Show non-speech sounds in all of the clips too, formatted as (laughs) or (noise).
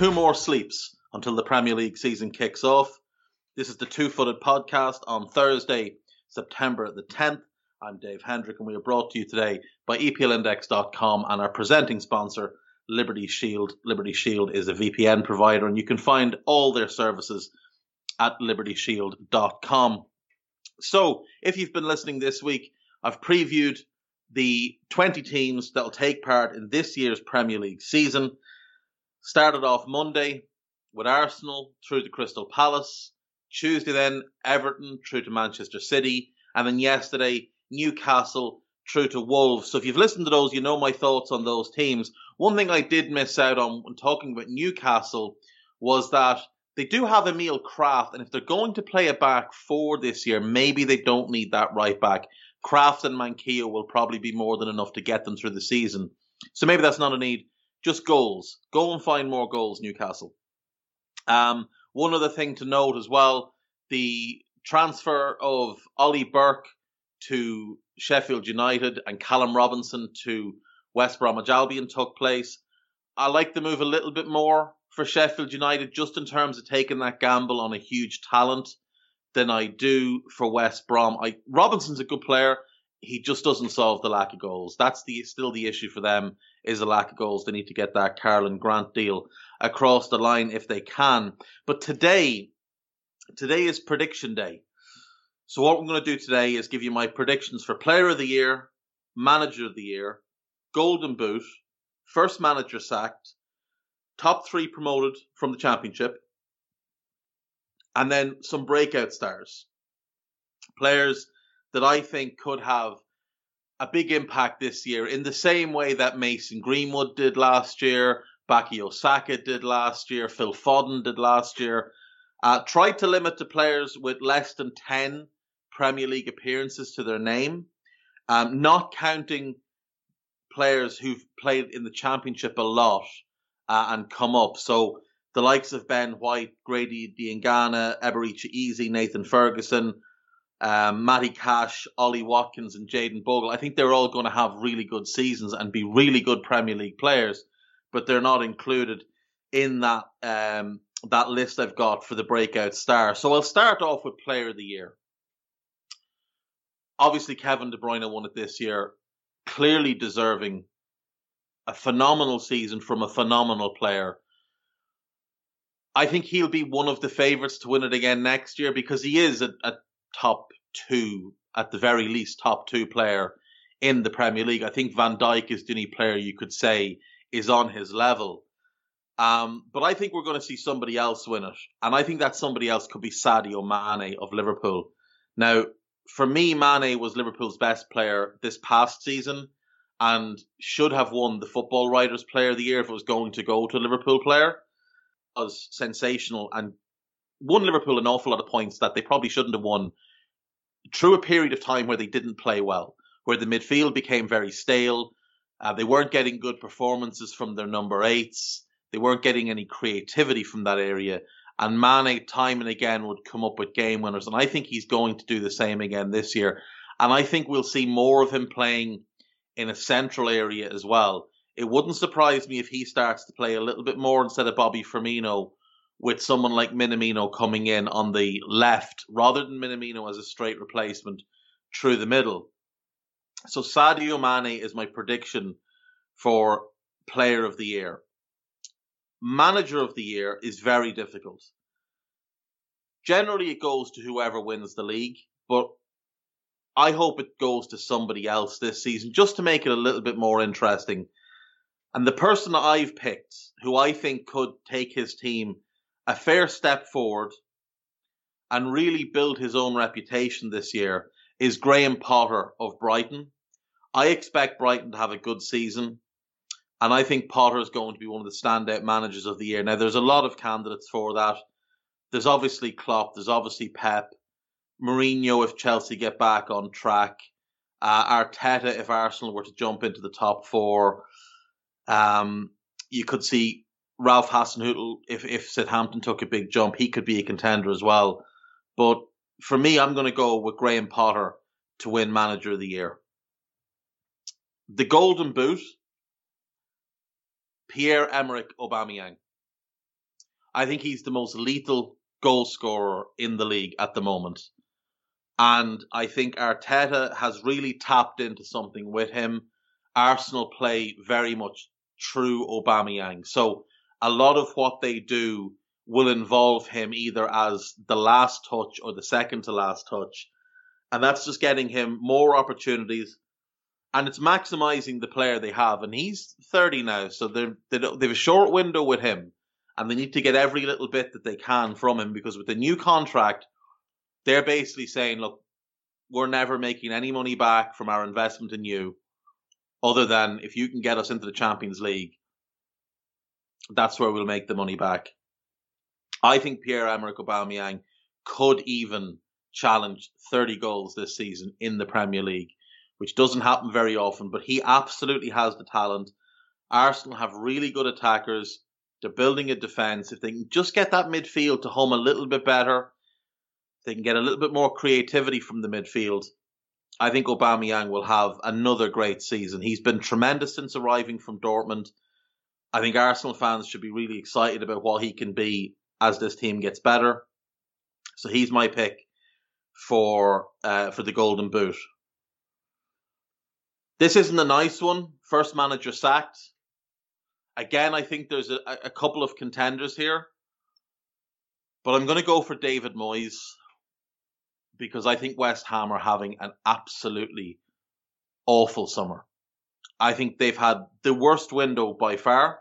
Two more sleeps until the Premier League season kicks off. This is the Two Footed Podcast on Thursday, September the 10th. I'm Dave Hendrick, and we are brought to you today by EPLindex.com and our presenting sponsor, Liberty Shield. Liberty Shield is a VPN provider, and you can find all their services at libertyshield.com. So, if you've been listening this week, I've previewed the 20 teams that will take part in this year's Premier League season. Started off Monday with Arsenal through to Crystal Palace. Tuesday then Everton through to Manchester City. And then yesterday Newcastle through to Wolves. So if you've listened to those, you know my thoughts on those teams. One thing I did miss out on when talking about Newcastle was that they do have Emil Krafth, and if they're going to play a back four this year, maybe they don't need that right back. Krafth and Manquillo will probably be more than enough to get them through the season. So maybe that's not a need just goals. Go and find more goals, Newcastle. Um, one other thing to note as well: the transfer of Ollie Burke to Sheffield United and Callum Robinson to West Bromwich Albion took place. I like the move a little bit more for Sheffield United, just in terms of taking that gamble on a huge talent, than I do for West Brom. I, Robinson's a good player. He just doesn't solve the lack of goals. That's the still the issue for them is a lack of goals. They need to get that Karlan Grant deal across the line if they can. But today, today is prediction day. So what we're going to do today is give you my predictions for Player of the Year, Manager of the Year, Golden Boot, first manager sacked, top three promoted from the Championship, and then some breakout stars, players that I think could have a big impact this year in the same way that Mason Greenwood did last year, Bukayo Saka did last year, Phil Foden did last year. Uh, tried to limit the players with less than 10 Premier League appearances to their name, um, not counting players who've played in the Championship a lot uh, and come up. So the likes of Ben White, Grady Diangana, Eberechi Eze, Nathan Ferguson, um, Matty Cash, Ollie Watkins, and Jayden Bogle. I think they're all going to have really good seasons and be really good Premier League players, but they're not included in that um, that list I've got for the breakout star. So I'll start off with Player of the Year. Obviously, Kevin De Bruyne won it this year, clearly deserving a phenomenal season from a phenomenal player. I think he'll be one of the favourites to win it again next year because he is a, a top two, at the very least, top two player in the Premier League. I think Van Dijk is the only player you could say is on his level. Um, but I think we're going to see somebody else win it. And I think that somebody else could be Sadio Mane of Liverpool. Now, for me, Mane was Liverpool's best player this past season and should have won the Football Writers Player of the Year if it was going to go to Liverpool player. Was sensational and won Liverpool an awful lot of points that they probably shouldn't have won through a period of time where they didn't play well, where the midfield became very stale. Uh, they weren't getting good performances from their number eights. They weren't getting any creativity from that area. And Mane, time and again, would come up with game winners. And I think he's going to do the same again this year. And I think we'll see more of him playing in a central area as well. It wouldn't surprise me if he starts to play a little bit more instead of Bobby Firmino with someone like Minamino coming in on the left rather than Minamino as a straight replacement through the middle. So Sadio Mane is my prediction for player of the year. Manager of the year is very difficult. Generally, it goes to whoever wins the league, but I hope it goes to somebody else this season just to make it a little bit more interesting. And the person I've picked, who I think could take his team a fair step forward and really build his own reputation this year is Graham Potter of Brighton. I expect Brighton to have a good season. And I think Potter is going to be one of the standout managers of the year. Now, there's a lot of candidates for that. There's obviously Klopp. There's obviously Pep. Mourinho if Chelsea get back on track. Uh, Arteta if Arsenal were to jump into the top four. Um, you could see Ralph Hasenhüttl if if Southampton took a big jump, he could be a contender as well. But for me, I'm going to go with Graham Potter to win Manager of the Year. The Golden Boot, Pierre Emerick Aubameyang. I think he's the most lethal goal scorer in the league at the moment. And I think Arteta has really tapped into something with him. Arsenal play very much true Aubameyang. So a lot of what they do will involve him either as the last touch or the second to last touch. And that's just getting him more opportunities. And it's maximizing the player they have. And he's 30 now, so they're, they they have a short window with him. And they need to get every little bit that they can from him because with the new contract, they're basically saying, look, we're never making any money back from our investment in you other than if you can get us into the Champions League, that's where we'll make the money back. I think Pierre-Emerick Aubameyang could even challenge 30 goals this season in the Premier League, which doesn't happen very often, but he absolutely has the talent. Arsenal have really good attackers. They're building a defence. If they can just get that midfield to home a little bit better, they can get a little bit more creativity from the midfield. I think Aubameyang will have another great season. He's been tremendous since arriving from Dortmund. I think Arsenal fans should be really excited about what he can be as this team gets better. So he's my pick for uh, for the Golden Boot. This isn't a nice one. First manager sacked. Again, I think there's a, a couple of contenders here, but I'm going to go for David Moyes because I think West Ham are having an absolutely awful summer. I think they've had the worst window by far.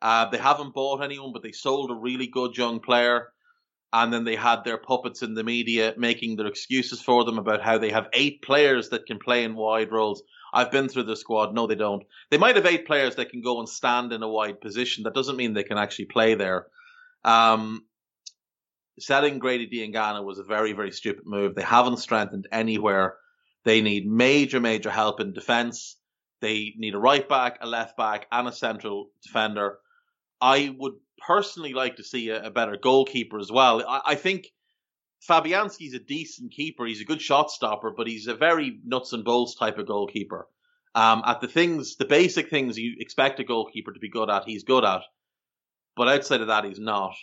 Uh, they haven't bought anyone, but they sold a really good young player. And then they had their puppets in the media making their excuses for them about how they have eight players that can play in wide roles. I've been through the squad. No, they don't. They might have eight players that can go and stand in a wide position. That doesn't mean they can actually play there. Um, selling Grady Diangana was a very, very stupid move. They haven't strengthened anywhere. They need major, major help in defence. They need a right back, a left back, and a central defender. I would personally like to see a, a better goalkeeper as well. I, I think Fabianski's a decent keeper. He's a good shot stopper, but he's a very nuts and bolts type of goalkeeper. Um, at the things, the basic things you expect a goalkeeper to be good at, he's good at. But outside of that, he's not.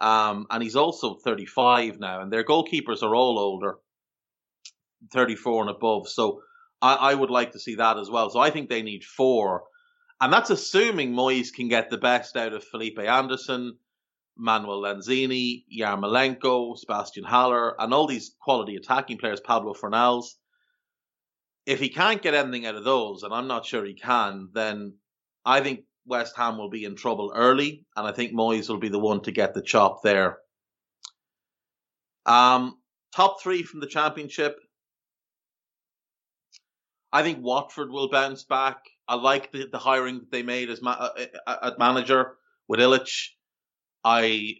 Um, and he's also 35 now, and their goalkeepers are all older, 34 and above. So I, I would like to see that as well. So I think they need four. And that's assuming Moyes can get the best out of Felipe Anderson, Manuel Lanzini, Yarmolenko, Sebastian Haller, and all these quality attacking players, Pablo Fornals. If he can't get anything out of those, and I'm not sure he can, then I think West Ham will be in trouble early, and I think Moyes will be the one to get the chop there. Um, top three from the championship. I think Watford will bounce back. I like the, the hiring that they made as ma- uh, uh, at manager with Ivić. I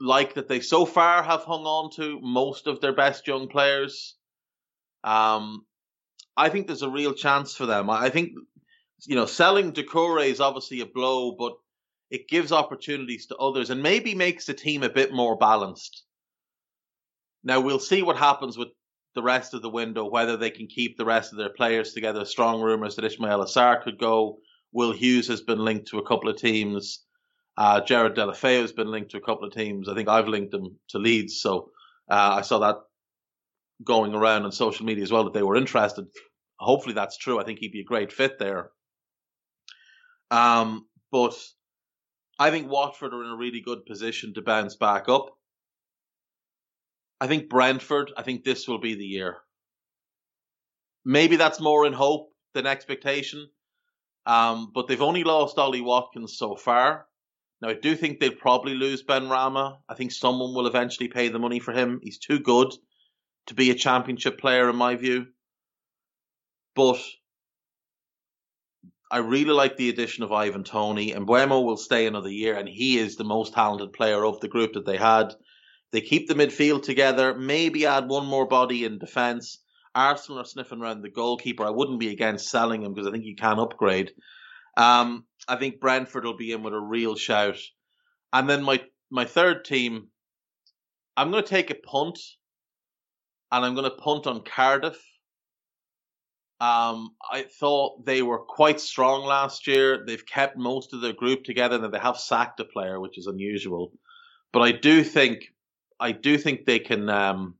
like that they so far have hung on to most of their best young players. Um, I think there's a real chance for them. I think you know, selling Doucouré is obviously a blow, but it gives opportunities to others and maybe makes the team a bit more balanced. Now we'll see what happens with the rest of the window, whether they can keep the rest of their players together. Strong rumours that Ismaila Sarr could go. Will Hughes has been linked to a couple of teams. Uh, Gerard Deulofeu has been linked to a couple of teams. I think I've linked them to Leeds, so uh, I saw that going around on social media as well that they were interested. Hopefully that's true. I think he'd be a great fit there. Um, but I think Watford are in a really good position to bounce back up. I think Brentford, I think this will be the year. Maybe that's more in hope than expectation. Um, but they've only lost Ollie Watkins so far. Now, I do think they'll probably lose Benrahma. I think someone will eventually pay the money for him. He's too good to be a championship player, in my view. but I really like the addition of Ivan Toney. and Mbeumo will stay another year, and he is the most talented player of the group that they had. They keep the midfield together, maybe add one more body in defence. Arsenal are sniffing around the goalkeeper. I wouldn't be against selling him because I think you can upgrade. Um, I think Brentford will be in with a real shout. And then my, my third team, I'm going to take a punt, and I'm going to punt on Cardiff. Um, I thought they were quite strong last year. They've kept most of their group together, and they have sacked a player, which is unusual. But I do think, I do think they can. Um,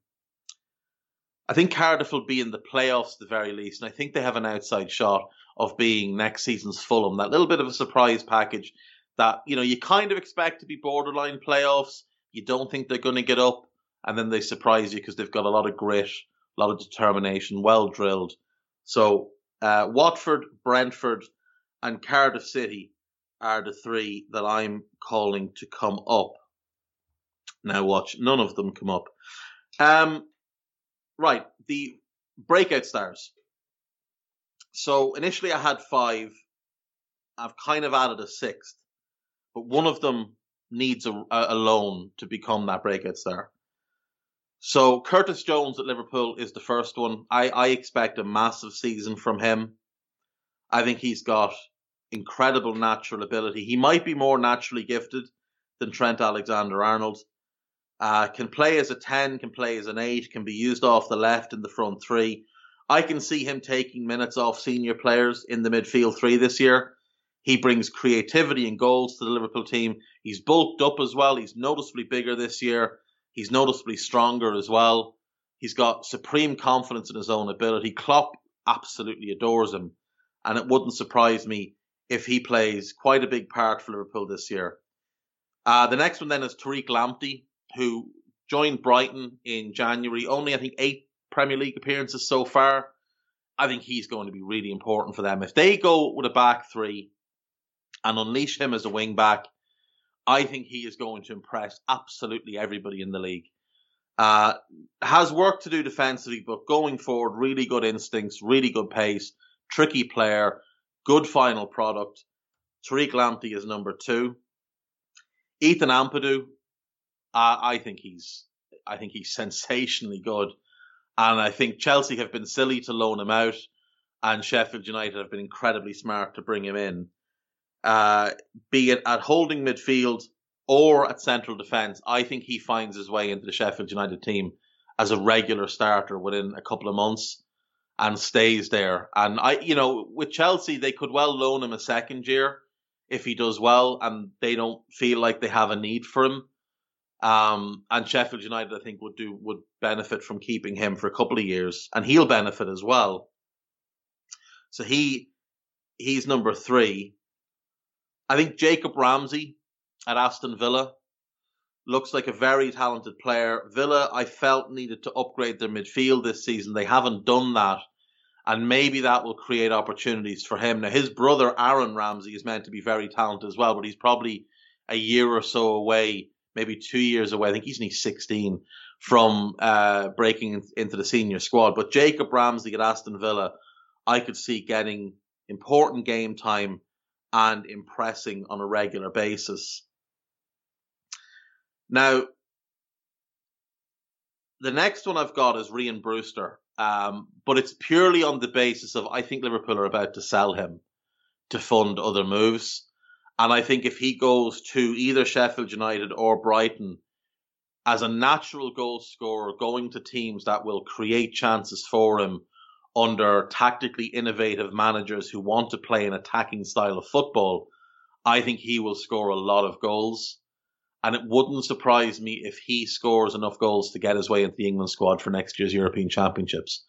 I think Cardiff will be in the playoffs at the very least, and I think they have an outside shot of being next season's Fulham. That little bit of a surprise package that you know you kind of expect to be borderline playoffs. You don't think they're going to get up, and then they surprise you because they've got a lot of grit, a lot of determination, well drilled. So uh, Watford, Brentford, and Cardiff City are the three that I'm calling to come up. Now watch, none of them come up. Um, right, the breakout stars. So initially I had five. I've kind of added a sixth, but one of them needs a, a loan to become that breakout star. So Curtis Jones at Liverpool is the first one. I, I expect a massive season from him. I think he's got incredible natural ability. He might be more naturally gifted than Trent Alexander Arnold. Uh, can play as a 10, can play as an 8, can be used off the left in the front three. I can see him taking minutes off senior players in the midfield three this year. He brings creativity and goals to the Liverpool team. He's bulked up as well. He's noticeably bigger this year. He's noticeably stronger as well. He's got supreme confidence in his own ability. Klopp absolutely adores him, and it wouldn't surprise me if he plays quite a big part for Liverpool this year. Uh, the next one then is Tariq Lamptey, who joined Brighton in January. Only I think eight Premier League appearances so far. I think he's going to be really important for them. If they go with a back three and unleash him as a wing back, I think he is going to impress absolutely everybody in the league. Uh, has work to do defensively, but going forward, really good instincts, really good pace, tricky player, good final product. Tariq Lamptey is number two. Ethan Ampadu, uh, I think he's, I think he's (laughs) sensationally good, and I think Chelsea have been silly to loan him out, and Sheffield United have been incredibly smart to bring him in uh, be it at holding midfield or at central defence, I think he finds his way into the Sheffield United team as a regular starter within a couple of months and stays there. And I, you know, with Chelsea, they could well loan him a second year if he does well and they don't feel like they have a need for him. Um, and Sheffield United, I think, would do would benefit from keeping him for a couple of years, and he'll benefit as well. So he he's number three. I think Jacob Ramsey at Aston Villa looks like a very talented player. Villa, I felt, needed to upgrade their midfield this season. They haven't done that. And maybe that will create opportunities for him. Now, his brother, Aaron Ramsey, is meant to be very talented as well, but he's probably a year or so away, maybe two years away. I think he's only 16 from uh, breaking into the senior squad. But Jacob Ramsey at Aston Villa, I could see getting important game time and impressing on a regular basis. Now, the next one I've got is Rhian Brewster, um, but it's purely on the basis of I think Liverpool are about to sell him to fund other moves. And I think if he goes to either Sheffield United or Brighton as a natural goal scorer, going to teams that will create chances for him under tactically innovative managers who want to play an attacking style of football, I think he will score a lot of goals. And it wouldn't surprise me if he scores enough goals to get his way into the England squad for next year's European Championships.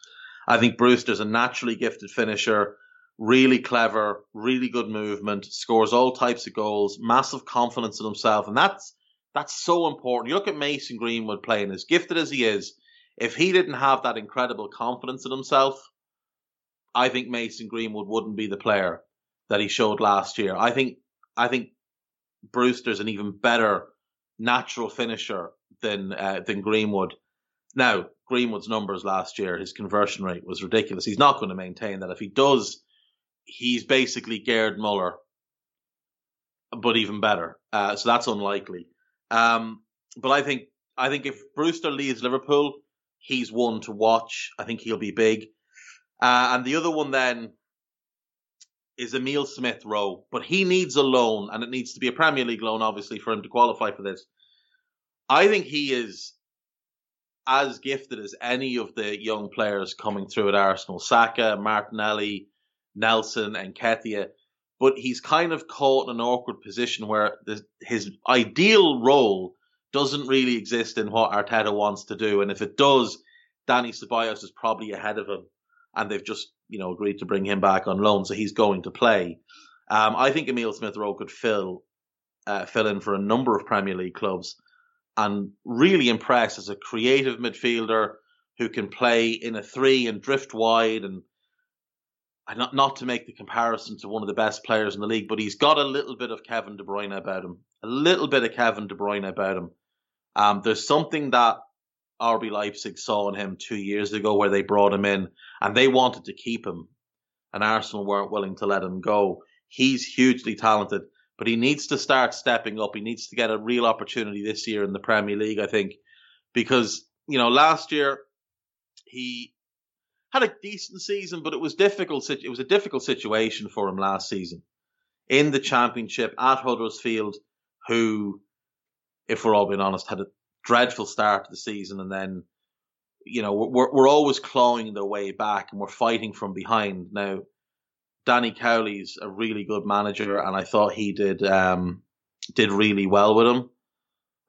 I think Brewster's a naturally gifted finisher, really clever, really good movement, scores all types of goals, massive confidence in himself, and that's that's so important. You look at Mason Greenwood playing as gifted as he is. If he didn't have that incredible confidence in himself, I think Mason Greenwood wouldn't be the player that he showed last year. I think I think Brewster's an even better natural finisher than uh, than Greenwood. Now, Greenwood's numbers last year, his conversion rate was ridiculous. He's not going to maintain that. If he does, he's basically Gerd Muller, but even better. Uh, so that's unlikely. Um, but I think I think if Brewster leaves Liverpool, he's one to watch. I think he'll be big. Uh, and the other one then is Emil Smith Rowe, but he needs a loan, and it needs to be a Premier League loan, obviously, for him to qualify for this. I think he is as gifted as any of the young players coming through at Arsenal. Saka, Martinelli, Nelson, and Nketiah. But he's kind of caught in an awkward position where the, his ideal role doesn't really exist in what Arteta wants to do. And if it does, Dani Ceballos is probably ahead of him. And they've just, you know, agreed to bring him back on loan, so he's going to play. Um, I think Emil Smith Rowe could fill uh, fill in for a number of Premier League clubs and really impress as a creative midfielder who can play in a three and drift wide and not not to make the comparison to one of the best players in the league, but he's got a little bit of Kevin De Bruyne about him, a little bit of Kevin De Bruyne about him. Um, there's something that RB Leipzig saw in him two years ago where they brought him in and they wanted to keep him, and Arsenal weren't willing to let him go. He's hugely talented but he needs to start stepping up. He needs to get a real opportunity this year in the Premier League, I think, because you know last year he had a decent season, but it was difficult. It was a difficult situation for him last season in the Championship at Huddersfield, who, if we're all being honest, had a dreadful start to the season, and then you know we're we're always clawing their way back and we're fighting from behind. Now Danny Cowley's a really good manager, and I thought he did um, did really well with him.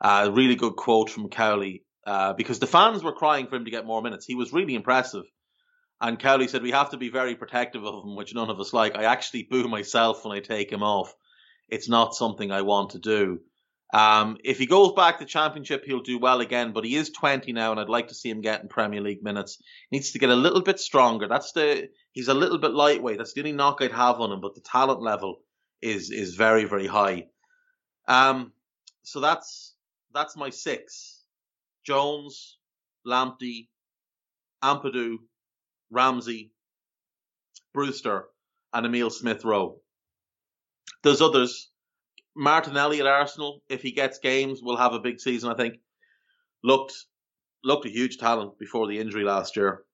A uh, really good quote from Cowley uh, because the fans were crying for him to get more minutes. He was really impressive, and Cowley said we have to be very protective of him, which none of us like. I actually boo myself when I take him off. It's not something I want to do. Um, if he goes back to championship, he'll do well again, but he is 20 now, and I'd like to see him getting Premier League minutes. He needs to get a little bit stronger. That's the he's a little bit lightweight. That's the only knock I'd have on him, but the talent level is is very very high. Um, so that's that's my six: Jones, Lamptey, Ampadu, Ramsey, Brewster, and Emil Smith Rowe. There's others Martinelli at Arsenal, if he gets games, will have a big season. I think looked looked a huge talent before the injury last year.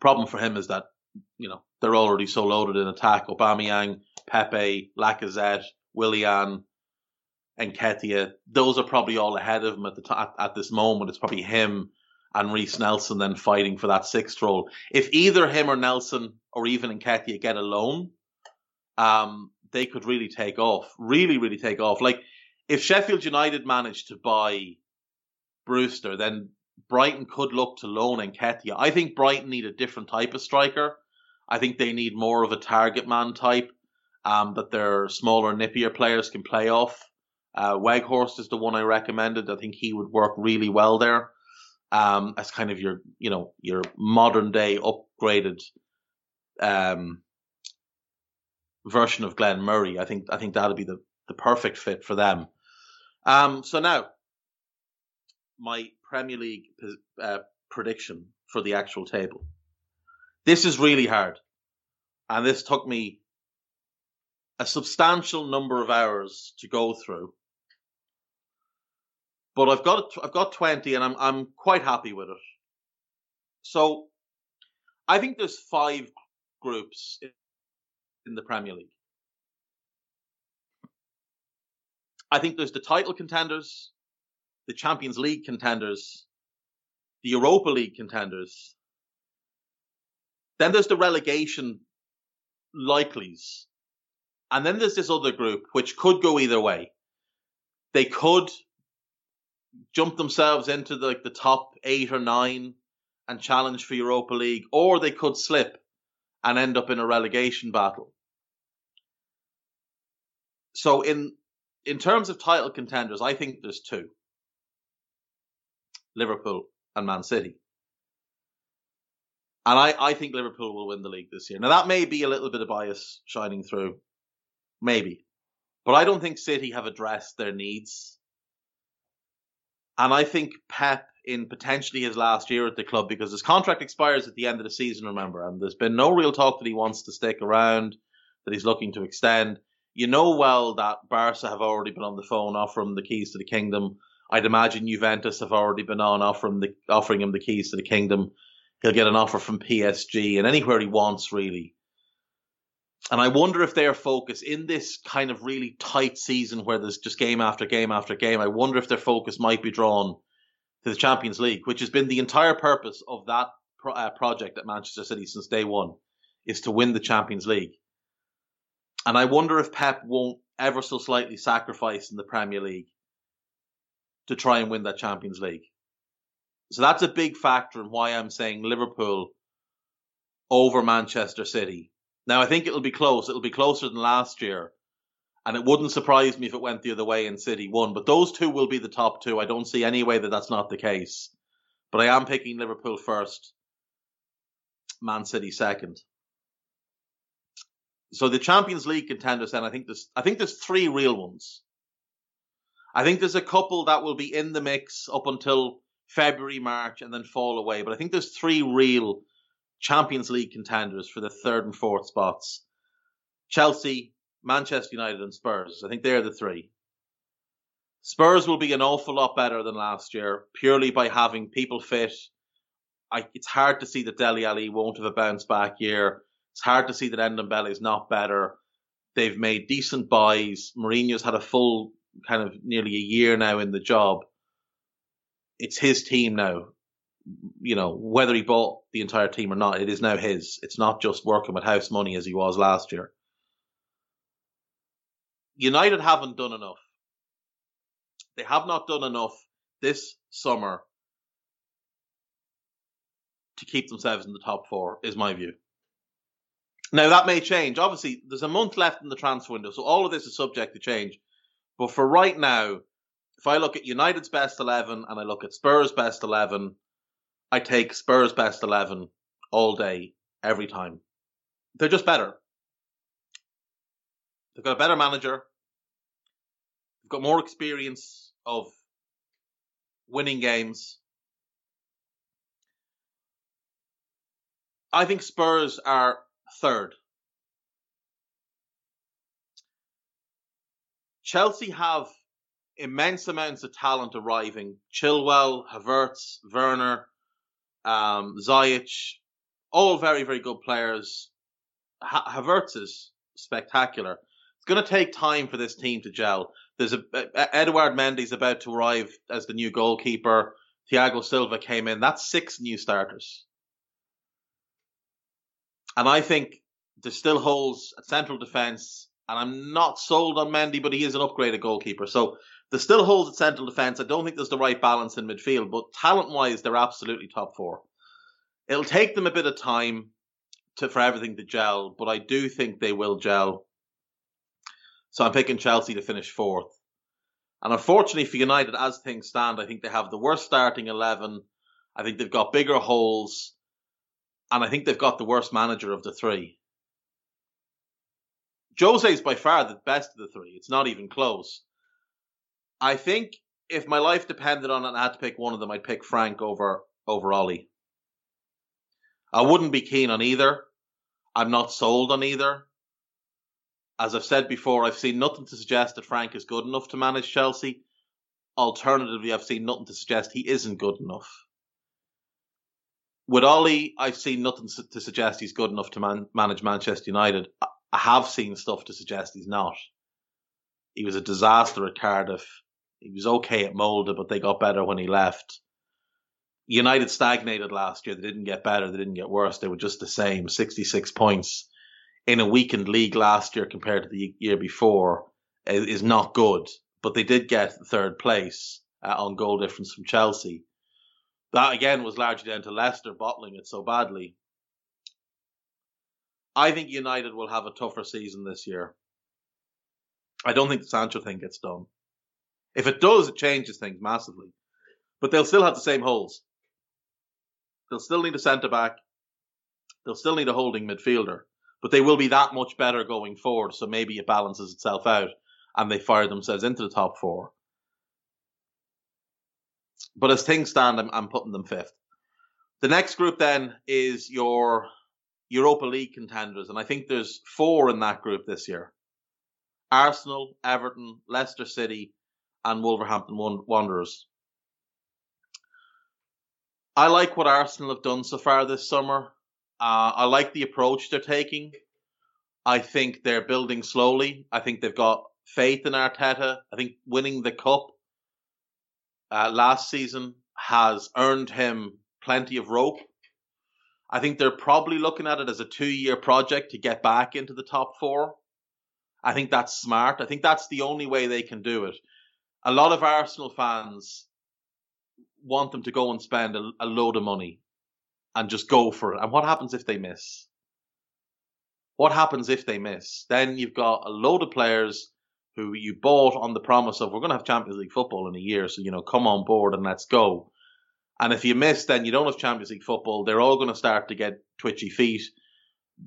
Problem for him is that you know they're already so loaded in attack. Aubameyang, Pepe, Lacazette, Willian, and Nketiah. Those are probably all ahead of him at the t- at, at this moment. It's probably him and Reiss Nelson then fighting for that sixth role. If either him or Nelson or even Nketiah get a loan, um, they could really take off, really, really take off. Like if Sheffield United managed to buy Brewster, then Brighton could look to loan Nketiah. I think Brighton need a different type of striker. I think they need more of a target man type um, that their smaller, nippier players can play off. Uh, Weghorst is the one I recommended. I think he would work really well there um, as kind of your, you know, your modern day upgraded um, version of Glenn Murray. I think I think that'll be the, the perfect fit for them. Um, so now, my Premier League uh, prediction for the actual table. This is really hard, and this took me a substantial number of hours to go through. But I've got I've got twenty, and I'm I'm quite happy with it. So, I think there's five groups in the Premier League. I think there's the title contenders, the Champions League contenders, the Europa League contenders. Then there's the relegation likelies. And then there's this other group which could go either way. They could jump themselves into the, like the top eight or nine and challenge for Europa League, or they could slip and end up in a relegation battle. So in in terms of title contenders, I think there's two. Liverpool and Man City. And I, I think Liverpool will win the league this year. Now that may be a little bit of bias shining through. Maybe. But I don't think City have addressed their needs. And I think Pep in potentially his last year at the club because his contract expires at the end of the season, remember, and there's been no real talk that he wants to stick around, that he's looking to extend. You know well that Barca have already been on the phone offering him the keys to the kingdom. I'd imagine Juventus have already been on offering the offering him the keys to the kingdom. He'll get an offer from PSG and anywhere he wants really. And I wonder if their focus in this kind of really tight season where there's just game after game after game, I wonder if their focus might be drawn to the Champions League, which has been the entire purpose of that pro- uh, project at Manchester City since day one, is to win the Champions League. And I wonder if Pep won't ever so slightly sacrifice in the Premier League to try and win that Champions League. So that's a big factor in why I'm saying Liverpool over Manchester City. Now I think it'll be close. It'll be closer than last year. And it wouldn't surprise me if it went the other way and City won. But those two will be the top two. I don't see any way that that's not the case. But I am picking Liverpool first, Man City second. So the Champions League contenders, then I think there's I think there's three real ones. I think there's a couple that will be in the mix up until February, March, and then fall away. But I think there's three real Champions League contenders for the third and fourth spots. Chelsea, Manchester United, and Spurs. I think they're the three. Spurs will be an awful lot better than last year, purely by having people fit. I, it's hard to see that Dele Alli won't have a bounce back year. It's hard to see that Ndombele is not better. They've made decent buys. Mourinho's had a full kind of nearly a year now in the job. It's his team now. You know, whether he bought the entire team or not, it is now his. It's not just working with house money as he was last year. United haven't done enough. They have not done enough this summer to keep themselves in the top four, is my view. Now that may change. Obviously, there's a month left in the transfer window, so all of this is subject to change. But for right now, if I look at United's best eleven and I look at Spurs' best eleven, I take Spurs' best eleven all day, every time. They're just better. They've got a better manager. They've got more experience of winning games. I think Spurs are third. Chelsea have immense amounts of talent arriving. Chilwell, Havertz, Werner, um, Ziyech, all very, very good players. Ha- Havertz is spectacular. It's going to take time for this team to gel. There's a, a Edouard Mendy's about to arrive as the new goalkeeper. Thiago Silva came in. That's six new starters. And I think there's still holes at central defence. And I'm not sold on Mendy, but he is an upgraded goalkeeper. So there's still holes at central defence. I don't think there's the right balance in midfield, but talent wise, they're absolutely top four. It'll take them a bit of time to for everything to gel, but I do think they will gel. So I'm picking Chelsea to finish fourth. And unfortunately for United, as things stand, I think they have the worst starting 11. I think they've got bigger holes. And I think they've got the worst manager of the three. Jose is by far the best of the three. It's not even close. I think if my life depended on it I had to pick one of them, I'd pick Frank over over Ollie. I wouldn't be keen on either. I'm not sold on either. As I've said before, I've seen nothing to suggest that Frank is good enough to manage Chelsea. Alternatively, I've seen nothing to suggest he isn't good enough. With Ollie, I've seen nothing to suggest he's good enough to man- manage Manchester United. I have seen stuff to suggest he's not. He was a disaster at Cardiff. He was okay at Molde, but they got better when he left. United stagnated last year. They didn't get better. They didn't get worse. They were just the same. 66 points in a weakened league last year compared to the year before is not good. But they did get third place uh, on goal difference from Chelsea. That again was largely down to Leicester bottling it so badly. I think United will have a tougher season this year. I don't think the Sancho thing gets done. If it does, it changes things massively. But they'll still have the same holes. They'll still need a centre back. They'll still need a holding midfielder. But they will be that much better going forward, so maybe it balances itself out and they fire themselves into the top four. But as things stand, I'm, I'm putting them fifth. The next group then is your Europa League contenders, and I think there's four in that group this year. Arsenal, Everton, Leicester City, and Wolverhampton Wanderers. I like what Arsenal have done so far this summer. Uh, I like the approach they're taking. I think they're building slowly. I think they've got faith in Arteta. I think winning the cup uh, last season has earned him plenty of rope. I think they're probably looking at it as a two year project to get back into the top four. I think that's smart. I think that's the only way they can do it. A lot of Arsenal fans want them to go and spend a, a load of money and just go for it. And what happens if they miss? What happens if they miss? Then you've got a load of players who you bought on the promise of we're going to have Champions League football in a year, so you know come on board and let's go. And if you miss, then you don't have Champions League football. They're all going to start to get twitchy feet.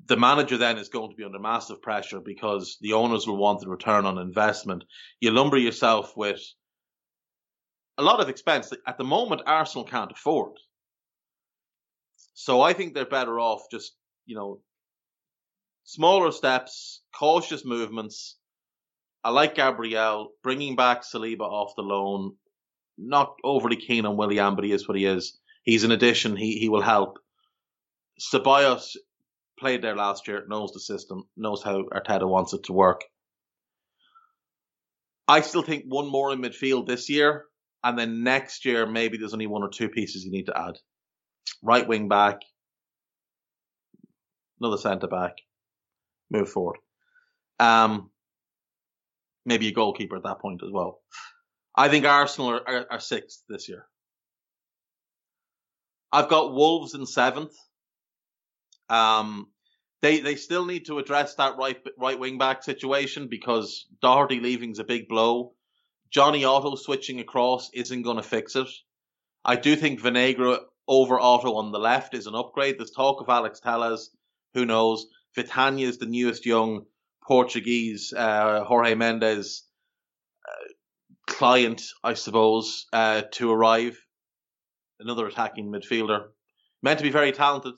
The manager then is going to be under massive pressure because the owners will want the return on investment. You lumber yourself with a lot of expense that at the moment Arsenal can't afford. So I think they're better off just, you know, smaller steps, cautious movements. I like Gabriel bringing back Saliba off the loan. Not overly keen on Willian, but he is what he is. He's an addition. He he will help. Ceballos played there last year, knows the system, knows how Arteta wants it to work. I still think one more in midfield this year, and then next year maybe there's only one or two pieces you need to add. Right wing back, another centre back, move forward. Um, maybe a goalkeeper at that point as well. I think Arsenal are, are, are sixth this year. I've got Wolves in seventh. Um, they they still need to address that right right wing back situation because Doherty leaving's a big blow. Jonny Otto switching across isn't going to fix it. I do think Vinagre over Otto on the left is an upgrade. There's talk of Alex Telles. Who knows? Vitinha is the newest young Portuguese uh, Jorge Mendes client, I suppose, uh, to arrive. Another attacking midfielder, meant to be very talented,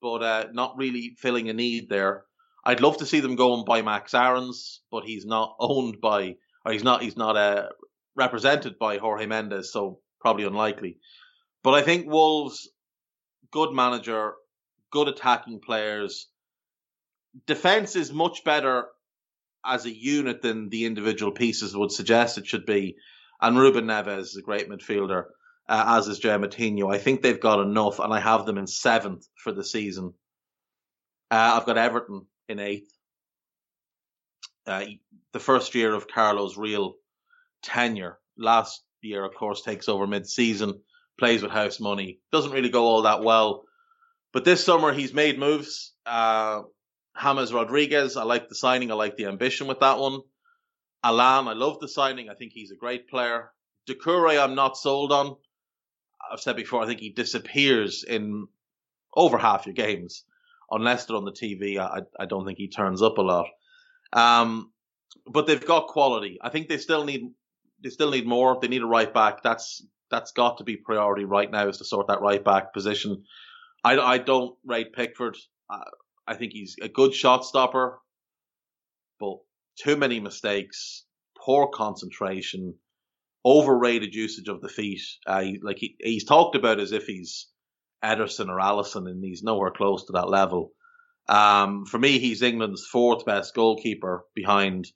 but uh, not really filling a need there. I'd love to see them go and buy Max Aarons, but he's not owned by, or he's not, he's not uh, represented by Jorge Mendes, so probably unlikely. But I think Wolves, good manager, good attacking players, defense is much better as a unit than the individual pieces would suggest it should be. And Ruben Neves is a great midfielder, uh, as is João Moutinho. I think they've got enough, and I have them in seventh for the season. Uh, I've got Everton in eighth. Uh, the first year of Carlo's real tenure. Last year, of course, takes over mid-season, plays with house money. Doesn't really go all that well. But this summer, he's made moves. Uh, James Rodriguez, I like the signing. I like the ambition with that one. Allan, I love the signing. I think he's a great player. Doucouré, I'm not sold on. I've said before, I think he disappears in over half your games. Unless they're on the TV, I, I don't think he turns up a lot. Um, but they've got quality. I think they still need they still need more. They need a right back. That's that's got to be priority right now is to sort that right back position. I, I don't rate Pickford. Uh, I think he's a good shot stopper, but too many mistakes, poor concentration, overrated usage of the feet. Uh, he, like he, he's talked about as if he's Ederson or Alisson, and he's nowhere close to that level. Um, for me, he's England's fourth best goalkeeper behind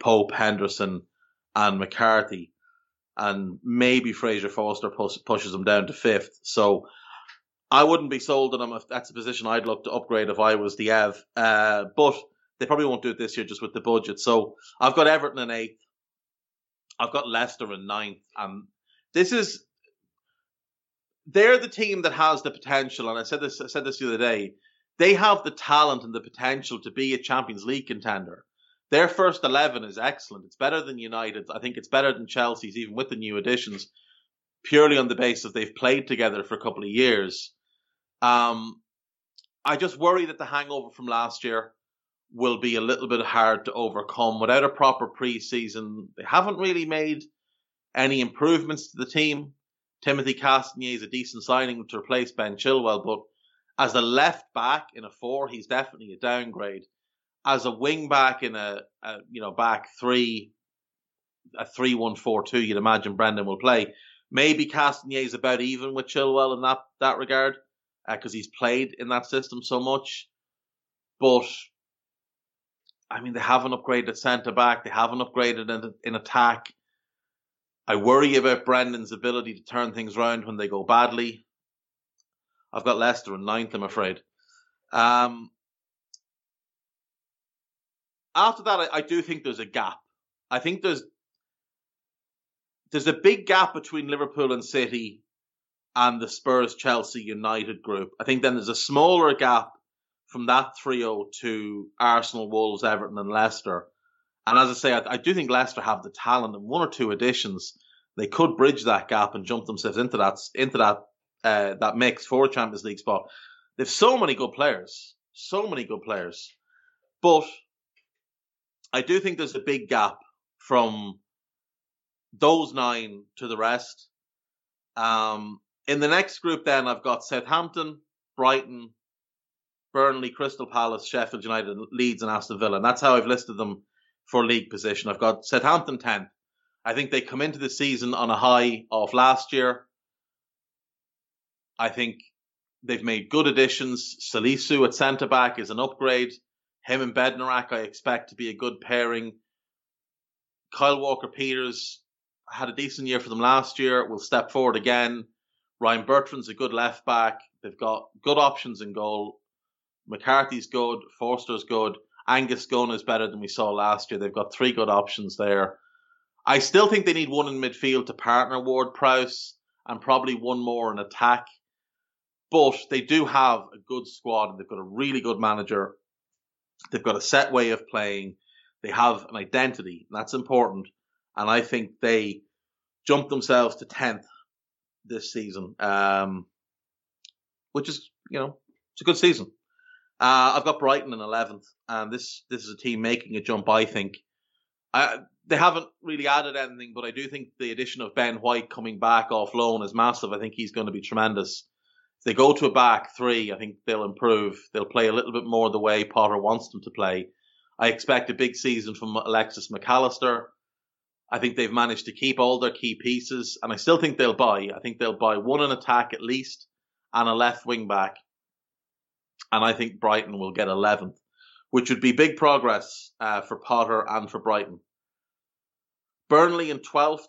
Pope, Henderson, and McCarthy, and maybe Fraser Forster pushes him down to fifth. So I wouldn't be sold on him if that's a position I'd look to upgrade if I was the Ev. Uh, but they probably won't do it this year just with the budget. So I've got Everton in eighth. I've got Leicester in ninth. And this is they're the team that has the potential, and I said this I said this the other day. They have the talent and the potential to be a Champions League contender. Their first eleven is excellent. It's better than United. I think it's better than Chelsea's, even with the new additions, purely on the basis they've played together for a couple of years. Um, I just worry that the hangover from last year will be a little bit hard to overcome without a proper preseason. They haven't really made any improvements to the team. Timothy Castagne is a decent signing to replace Ben Chilwell, but as a left back in a four, he's definitely a downgrade. As a wing back in a, a you know back three, a three one four two, you'd imagine Brendan will play. Maybe Castagne is about even with Chilwell in that that regard because uh, he's played in that system so much. But I mean, they haven't upgraded centre back. They haven't upgraded in, in attack. I worry about Brendan's ability to turn things around when they go badly. I've got Leicester in ninth, I'm afraid. Um, after that, I, I do think there's a gap. I think there's there's a big gap between Liverpool and City and the Spurs Chelsea United group. I think then there's a smaller gap from that trio to Arsenal, Wolves, Everton, and Leicester. And as I say, I, I, do think Leicester have the talent and one or two additions. They could bridge that gap and jump themselves into that into that uh, that mix for a Champions League spot. They've so many good players, so many good players, but I do think there's a big gap from those nine to the rest. Um, in the next group, then I've got Southampton, Brighton, Burnley, Crystal Palace, Sheffield United, Leeds, and Aston Villa. And that's how I've listed them for league position. I've got Southampton 10th. I think they come into the season on a high of last year. I think they've made good additions. Salisu at centre back is an upgrade. Him and Bednarek I expect to be a good pairing. Kyle Walker Peters had a decent year for them last year. Will step forward again. Ryan Bertrand's a good left back. They've got good options in goal. McCarthy's good, Forster's good, Angus Gunn is better than we saw last year. They've got three good options there. I still think they need one in midfield to partner Ward Prowse and probably one more in attack. But they do have a good squad and they've got a really good manager. They've got a set way of playing. They have an identity, that's important. And I think they jumped themselves to 10th this season, um, which is, you know, it's a good season. Uh, I've got Brighton in 11th, and this this is a team making a jump. I think I, they haven't really added anything, but I do think the addition of Ben White coming back off loan is massive. I think he's going to be tremendous. If they go to a back three, I think they'll improve. They'll play a little bit more the way Potter wants them to play. I expect a big season from Alexis Mac Allister. I think they've managed to keep all their key pieces, and I still think they'll buy. I think they'll buy one in attack at least, and a left wing back and I think Brighton will get 11th, which would be big progress uh, for Potter and for Brighton. Burnley in 12th.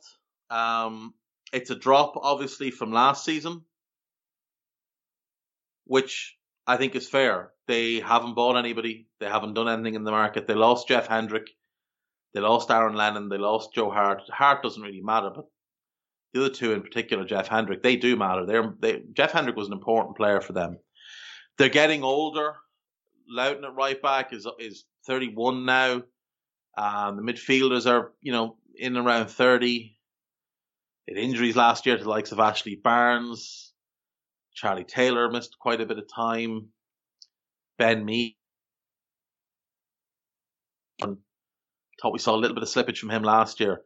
Um, it's a drop, obviously, from last season, which I think is fair. They haven't bought anybody. They haven't done anything in the market. They lost Jeff Hendrick. They lost Aaron Lennon. They lost Joe Hart. Hart doesn't really matter, but the other two in particular, Jeff Hendrick, they do matter. They're, they, Jeff Hendrick was an important player for them. They're getting older. Lowton at right back is is 31 now. Um, the midfielders are, you know, in around 30. Had injuries last year to the likes of Ashley Barnes. Charlie Taylor missed quite a bit of time. Ben Mee. Thought we saw a little bit of slippage from him last year.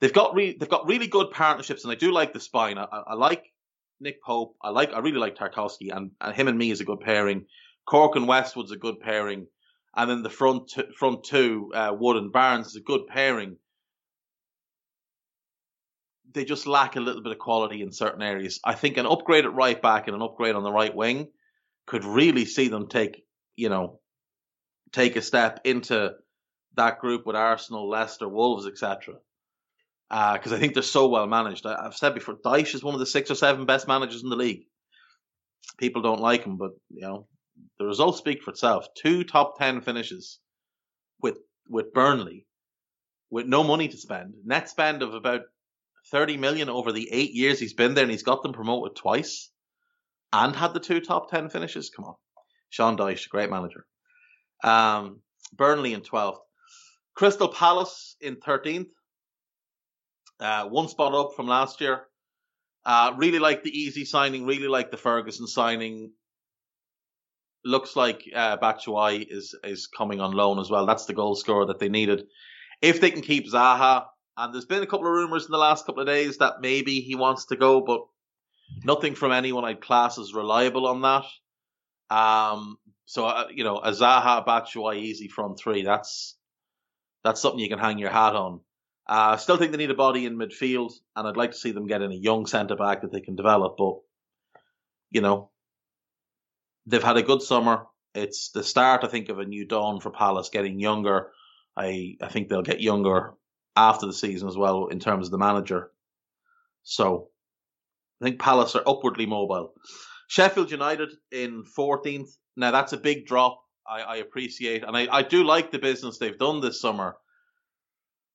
They've got re- they've got really good partnerships, and I do like the spine. I, I like Nick Pope. I like. I really like Tarkowski, and, and him and Mee is a good pairing. Cork and Westwood's a good pairing, and then the front t- front two, uh, Wood and Barnes, is a good pairing. They just lack a little bit of quality in certain areas. I think an upgrade at right back and an upgrade on the right wing could really see them take, you know, take a step into that group with Arsenal, Leicester, Wolves, etc because uh, I think they're so well managed. I, have said before, Dyche is one of the six or seven best managers in the league. People don't like him, but you know the results speak for itself. Two top ten finishes with with Burnley, with no money to spend, net spend of about thirty million over the eight years he's been there, and he's got them promoted twice, and had the two top ten finishes. Come on, Sean Dyche, great manager. Um, Burnley in twelfth, Crystal Palace in thirteenth. Uh, one spot up from last year. Uh, really like the Eze signing. Really like the Ferguson signing. Looks like uh, Batshuayi is is coming on loan as well. That's the goal scorer that they needed. If they can keep Zaha, And there's been a couple of rumours in the last couple of days that maybe he wants to go, but nothing from anyone I'd class as reliable on that. Um, so uh, you know, a Zaha Batshuayi Eze front three. That's that's something you can hang your hat on. I uh, still think they need a body in midfield, and I'd like to see them get in a young centre back that they can develop. But you know, they've had a good summer. It's the start, I think, of a new dawn for Palace, getting younger. I I think they'll get younger after the season as well in terms of the manager. So I think Palace are upwardly mobile. Sheffield United in 14th. Now that's a big drop. I, I appreciate, and I, I do like the business they've done this summer.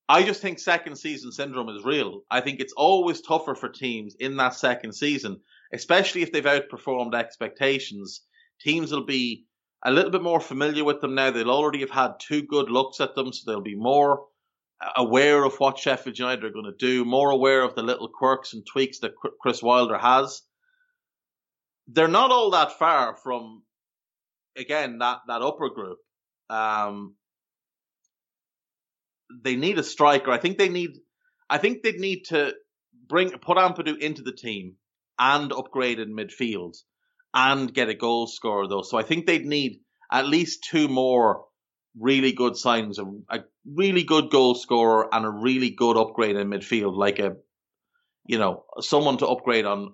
I just think second season syndrome is real. I think it's always tougher for teams in that second season, especially if they've outperformed expectations. Teams will be a little bit more familiar with them now. They'll already have had two good looks at them, so they'll be more aware of what Sheffield United are going to do, more aware of the little quirks and tweaks that Chris Wilder has. They're not all that far from, again, that, that upper group. Um, they need a striker. I think they need, I think they need to bring, put Ampadu into the team and upgrade in midfield and get a goal scorer though. So I think they'd need at least two more really good signings, a, a really good goal scorer and a really good upgrade in midfield, like a, you know, someone to upgrade on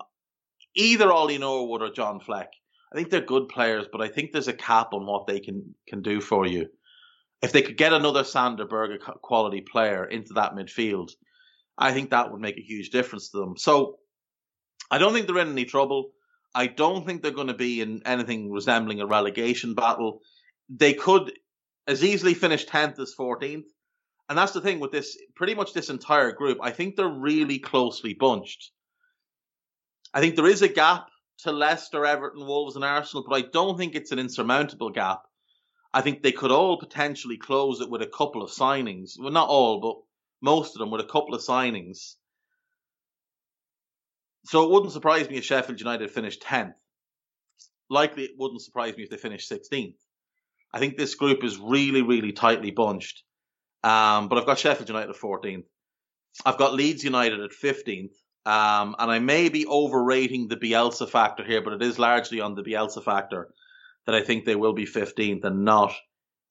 either Ollie Norwood or John Fleck. I think they're good players, but I think there's a cap on what they can, can do for you. If they could get another Sander Berge quality player into that midfield, I think that would make a huge difference to them. So I don't think they're in any trouble. I don't think they're going to be in anything resembling a relegation battle. They could as easily finish 10th as 14th. And that's the thing with this, pretty much this entire group. I think they're really closely bunched. I think there is a gap to Leicester, Everton, Wolves, and Arsenal, but I don't think it's an insurmountable gap. I think they could all potentially close it with a couple of signings. Well, not all, but most of them with a couple of signings. So it wouldn't surprise me if Sheffield United finished 10th. Likely it wouldn't surprise me if they finished 16th. I think this group is really, really tightly bunched. Um, but I've got Sheffield United at 14th. I've got Leeds United at 15th. Um, and I may be overrating the Bielsa factor here, but it is largely on the Bielsa factor that I think they will be 15th and not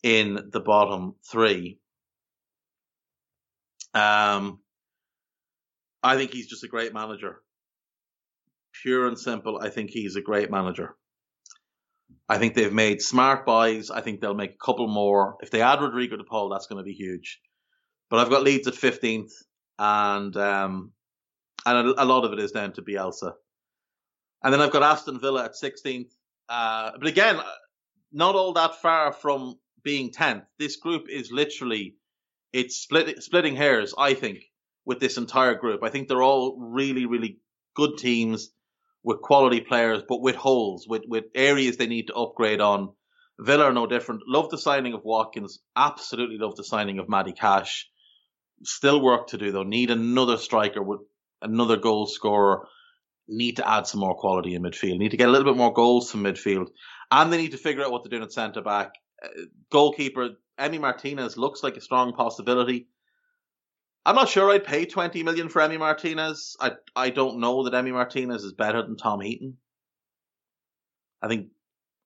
in the bottom three. Um, I think he's just a great manager. Pure and simple, I think he's a great manager. I think they've made smart buys. I think they'll make a couple more. If they add Rodrigo de Paul, that's going to be huge. But I've got Leeds at 15th, and um, and a, a, lot of it is down to Bielsa. And then I've got Aston Villa at 16th. Uh, but again, not all that far from being 10th. This group is literally, it's split, splitting hairs, I think, with this entire group. I think they're all really, really good teams with quality players, but with holes, with, with areas they need to upgrade on. Villa are no different. Love the signing of Watkins. Absolutely love the signing of Matty Cash. Still work to do though. Need another striker with another goal scorer. Need to add some more quality in midfield. Need to get a little bit more goals from midfield. And they need to figure out what they're doing at centre back. Uh, goalkeeper, Emi Martinez looks like a strong possibility. I'm not sure I'd pay 20 million for Emi Martinez. I I don't know that Emi Martinez is better than Tom Heaton. I think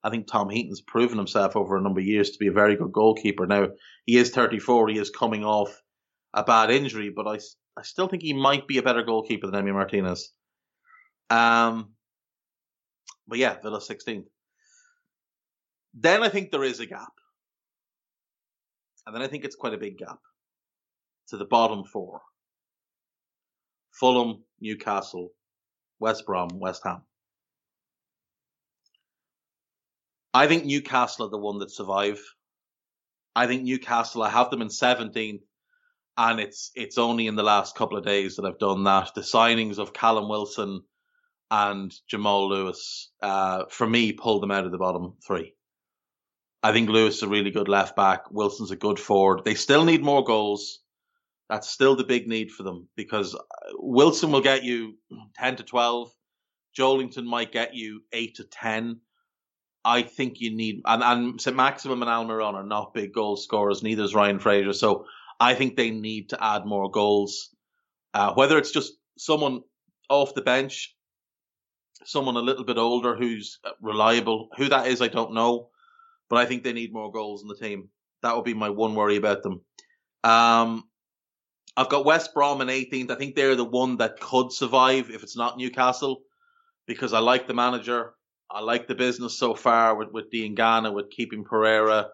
I think Tom Heaton's proven himself over a number of years to be a very good goalkeeper. Now he is 34. He is coming off a bad injury, but I I still think he might be a better goalkeeper than Emi Martinez. Um, but yeah, Villa 16th. Then I think there is a gap, and then I think it's quite a big gap to the bottom four Fulham, Newcastle, West Brom, West Ham. I think Newcastle are the one that survive. I think Newcastle, I have them in 17th, and it's it's only in the last couple of days that I've done that. The signings of Callum Wilson and Jamal Lewis, uh, for me, pulled them out of the bottom three. I think Lewis is a really good left back. Wilson's a good forward. They still need more goals. That's still the big need for them because uh, Wilson will get you 10 to 12. Joelinton might get you 8 to 10. I think you need, and, and Saint-Maximin and Almiron are not big goal scorers, neither is Ryan Fraser. So I think they need to add more goals. Uh, whether it's just someone off the bench, someone a little bit older who's reliable, who that is, I don't know, but I think they need more goals in the team. That would be my one worry about them. Um, I've got West Brom in 18th. I think they're the one that could survive if it's not Newcastle because I like the manager. I like the business so far with, with Diangana, with keeping Pereira.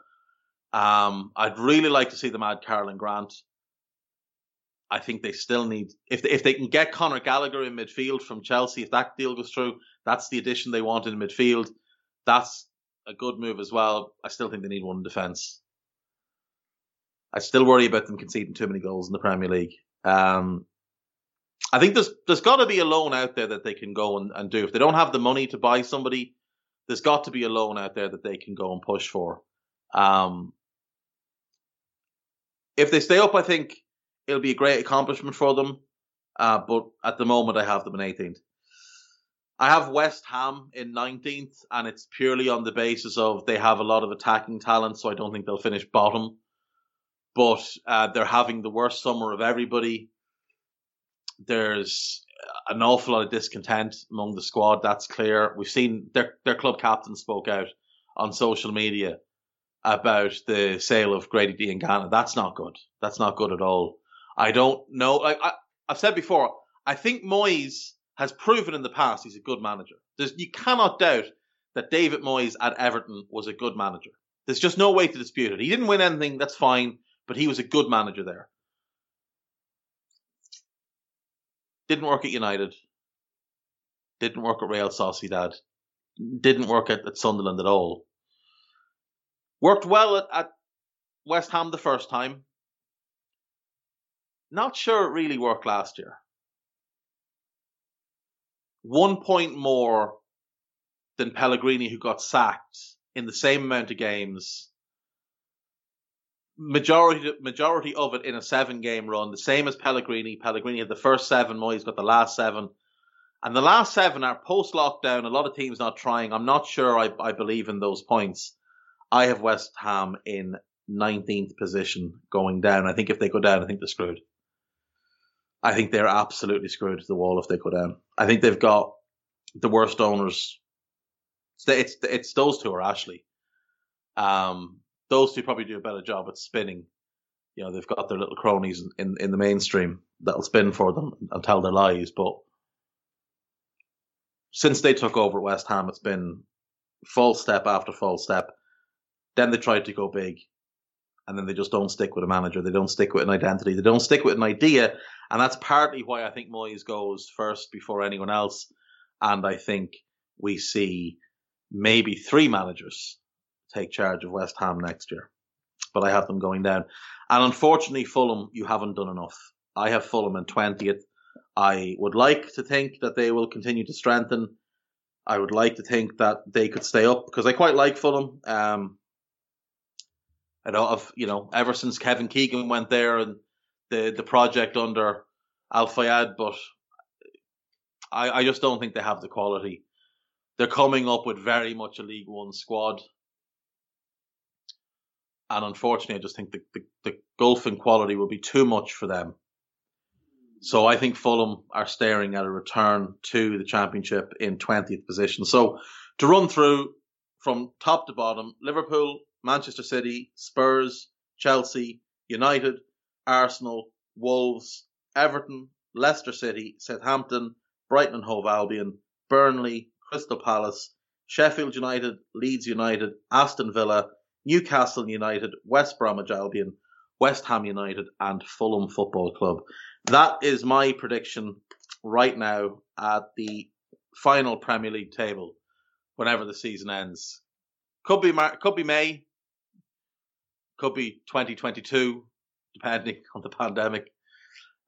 Um, I'd really like to see them add Karlan Grant. I think they still need if they, if they can get Conor Gallagher in midfield from Chelsea, if that deal goes through, that's the addition they want in midfield. That's a good move as well. I still think they need one in defence. I still worry about them conceding too many goals in the Premier League. Um, I think there's there's got to be a loan out there that they can go and, and do. If they don't have the money to buy somebody, there's got to be a loan out there that they can go and push for. Um, if they stay up, I think it'll be a great accomplishment for them. Uh, but at the moment, I have them in 18th. I have West Ham in 19th, and it's purely on the basis of they have a lot of attacking talent, so I don't think they'll finish bottom. But uh, they're having the worst summer of everybody. There's an awful lot of discontent among the squad. That's clear. We've seen their their club captain spoke out on social media about the sale of Grady Diangana. That's not good. That's not good at all. I don't know. Like I, I've said before, I think Moyes has proven in the past he's a good manager. There's, you cannot doubt that David Moyes at Everton was a good manager. There's just no way to dispute it. He didn't win anything, that's fine, but he was a good manager there. Didn't work at United. Didn't work at Real Sociedad. Didn't work at, at Sunderland at all. Worked well at, at West Ham the first time. Not sure it really worked last year. One point more than Pellegrini, who got sacked in the same amount of games. Majority majority of it in a seven game run, the same as Pellegrini. Pellegrini had the first seven, Moyes got the last seven. And the last seven are post lockdown, a lot of teams not trying. I'm not sure I, I believe in those points. I have West Ham in 19th position going down. I think if they go down, I think they're screwed. I think they're absolutely screwed to the wall if they go down. I think they've got the worst owners. It's it's, it's those two are Ashley. Um, those two probably do a better job at spinning. You know, they've got their little cronies in, in the mainstream that'll spin for them and tell their lies. But since they took over at West Ham, it's been false step after false step. Then they tried to go big and then they just don't stick with a manager. They don't stick with an identity. They don't stick with an idea. And that's partly why I think Moyes goes first before anyone else. And I think we see maybe three managers take charge of West Ham next year. But I have them going down. And unfortunately, Fulham, you haven't done enough. I have Fulham in 20th. I would like to think that they will continue to strengthen. I would like to think that they could stay up because I quite like Fulham. Um, I know of you know ever since Kevin Keegan went there and the the project under Al Fayed, but I, I just don't think they have the quality. They're coming up with very much a League One squad. And unfortunately, I just think the, the, the gulf in quality will be too much for them. So I think Fulham are staring at a return to the championship in 20th position. So to run through from top to bottom, Liverpool, Manchester City, Spurs, Chelsea, United, Arsenal, Wolves, Everton, Leicester City, Southampton, Brighton and Hove Albion, Burnley, Crystal Palace, Sheffield United, Leeds United, Aston Villa, Newcastle United, West Bromwich Albion, West Ham United, and Fulham Football Club. That is my prediction right now at the final Premier League table whenever the season ends. Could be Mar- could be May, could be 2022, depending (laughs) on the pandemic.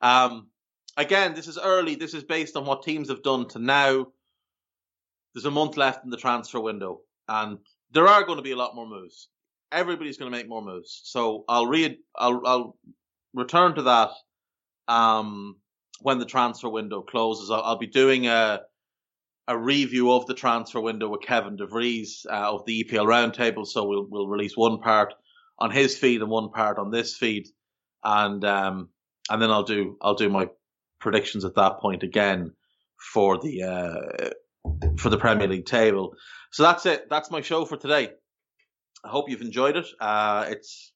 Um, again, this is early. This is based on what teams have done to now. There's a month left in the transfer window, and there are going to be a lot more moves. Everybody's going to make more moves. So I'll read. I'll, I'll return to that um, when the transfer window closes. I'll, I'll, be doing a a review of the transfer window with Kevin DeVries uh, of the EPL Roundtable. So we'll we'll release one part on his feed and one part on this feed. and um, and then I'll do I'll do my predictions at that point again for the uh, for the Premier League table. So that's it. That's my show for today. I hope you've enjoyed it. Uh, it's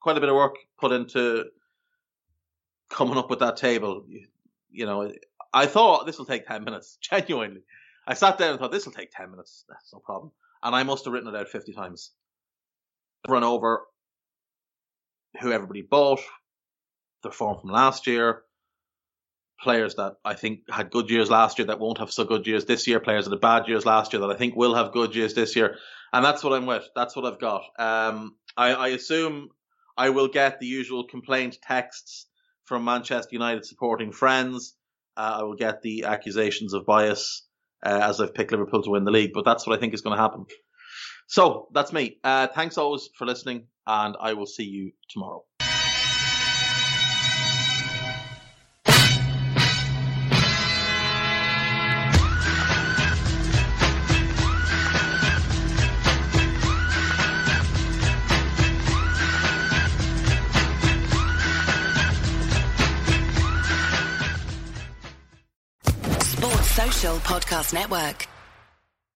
quite a bit of work put into coming up with that table. You, you know, I thought this will take 10 minutes, (laughs) genuinely. I sat down and thought this will take 10 minutes. That's no problem. And I must have written it out 50 times. Run over who everybody bought, their form from last year, players that I think had good years last year that won't have so good years this year, players that had bad years last year that I think will have good years this year. And that's what I'm with. That's what I've got. Um, I, I assume I will get the usual complaint texts from Manchester United supporting friends. Uh, I will get the accusations of bias uh, as I've picked Liverpool to win the league, but that's what I think is going to happen. So that's me. Uh, thanks always for listening, and I will see you tomorrow. Podcast Network.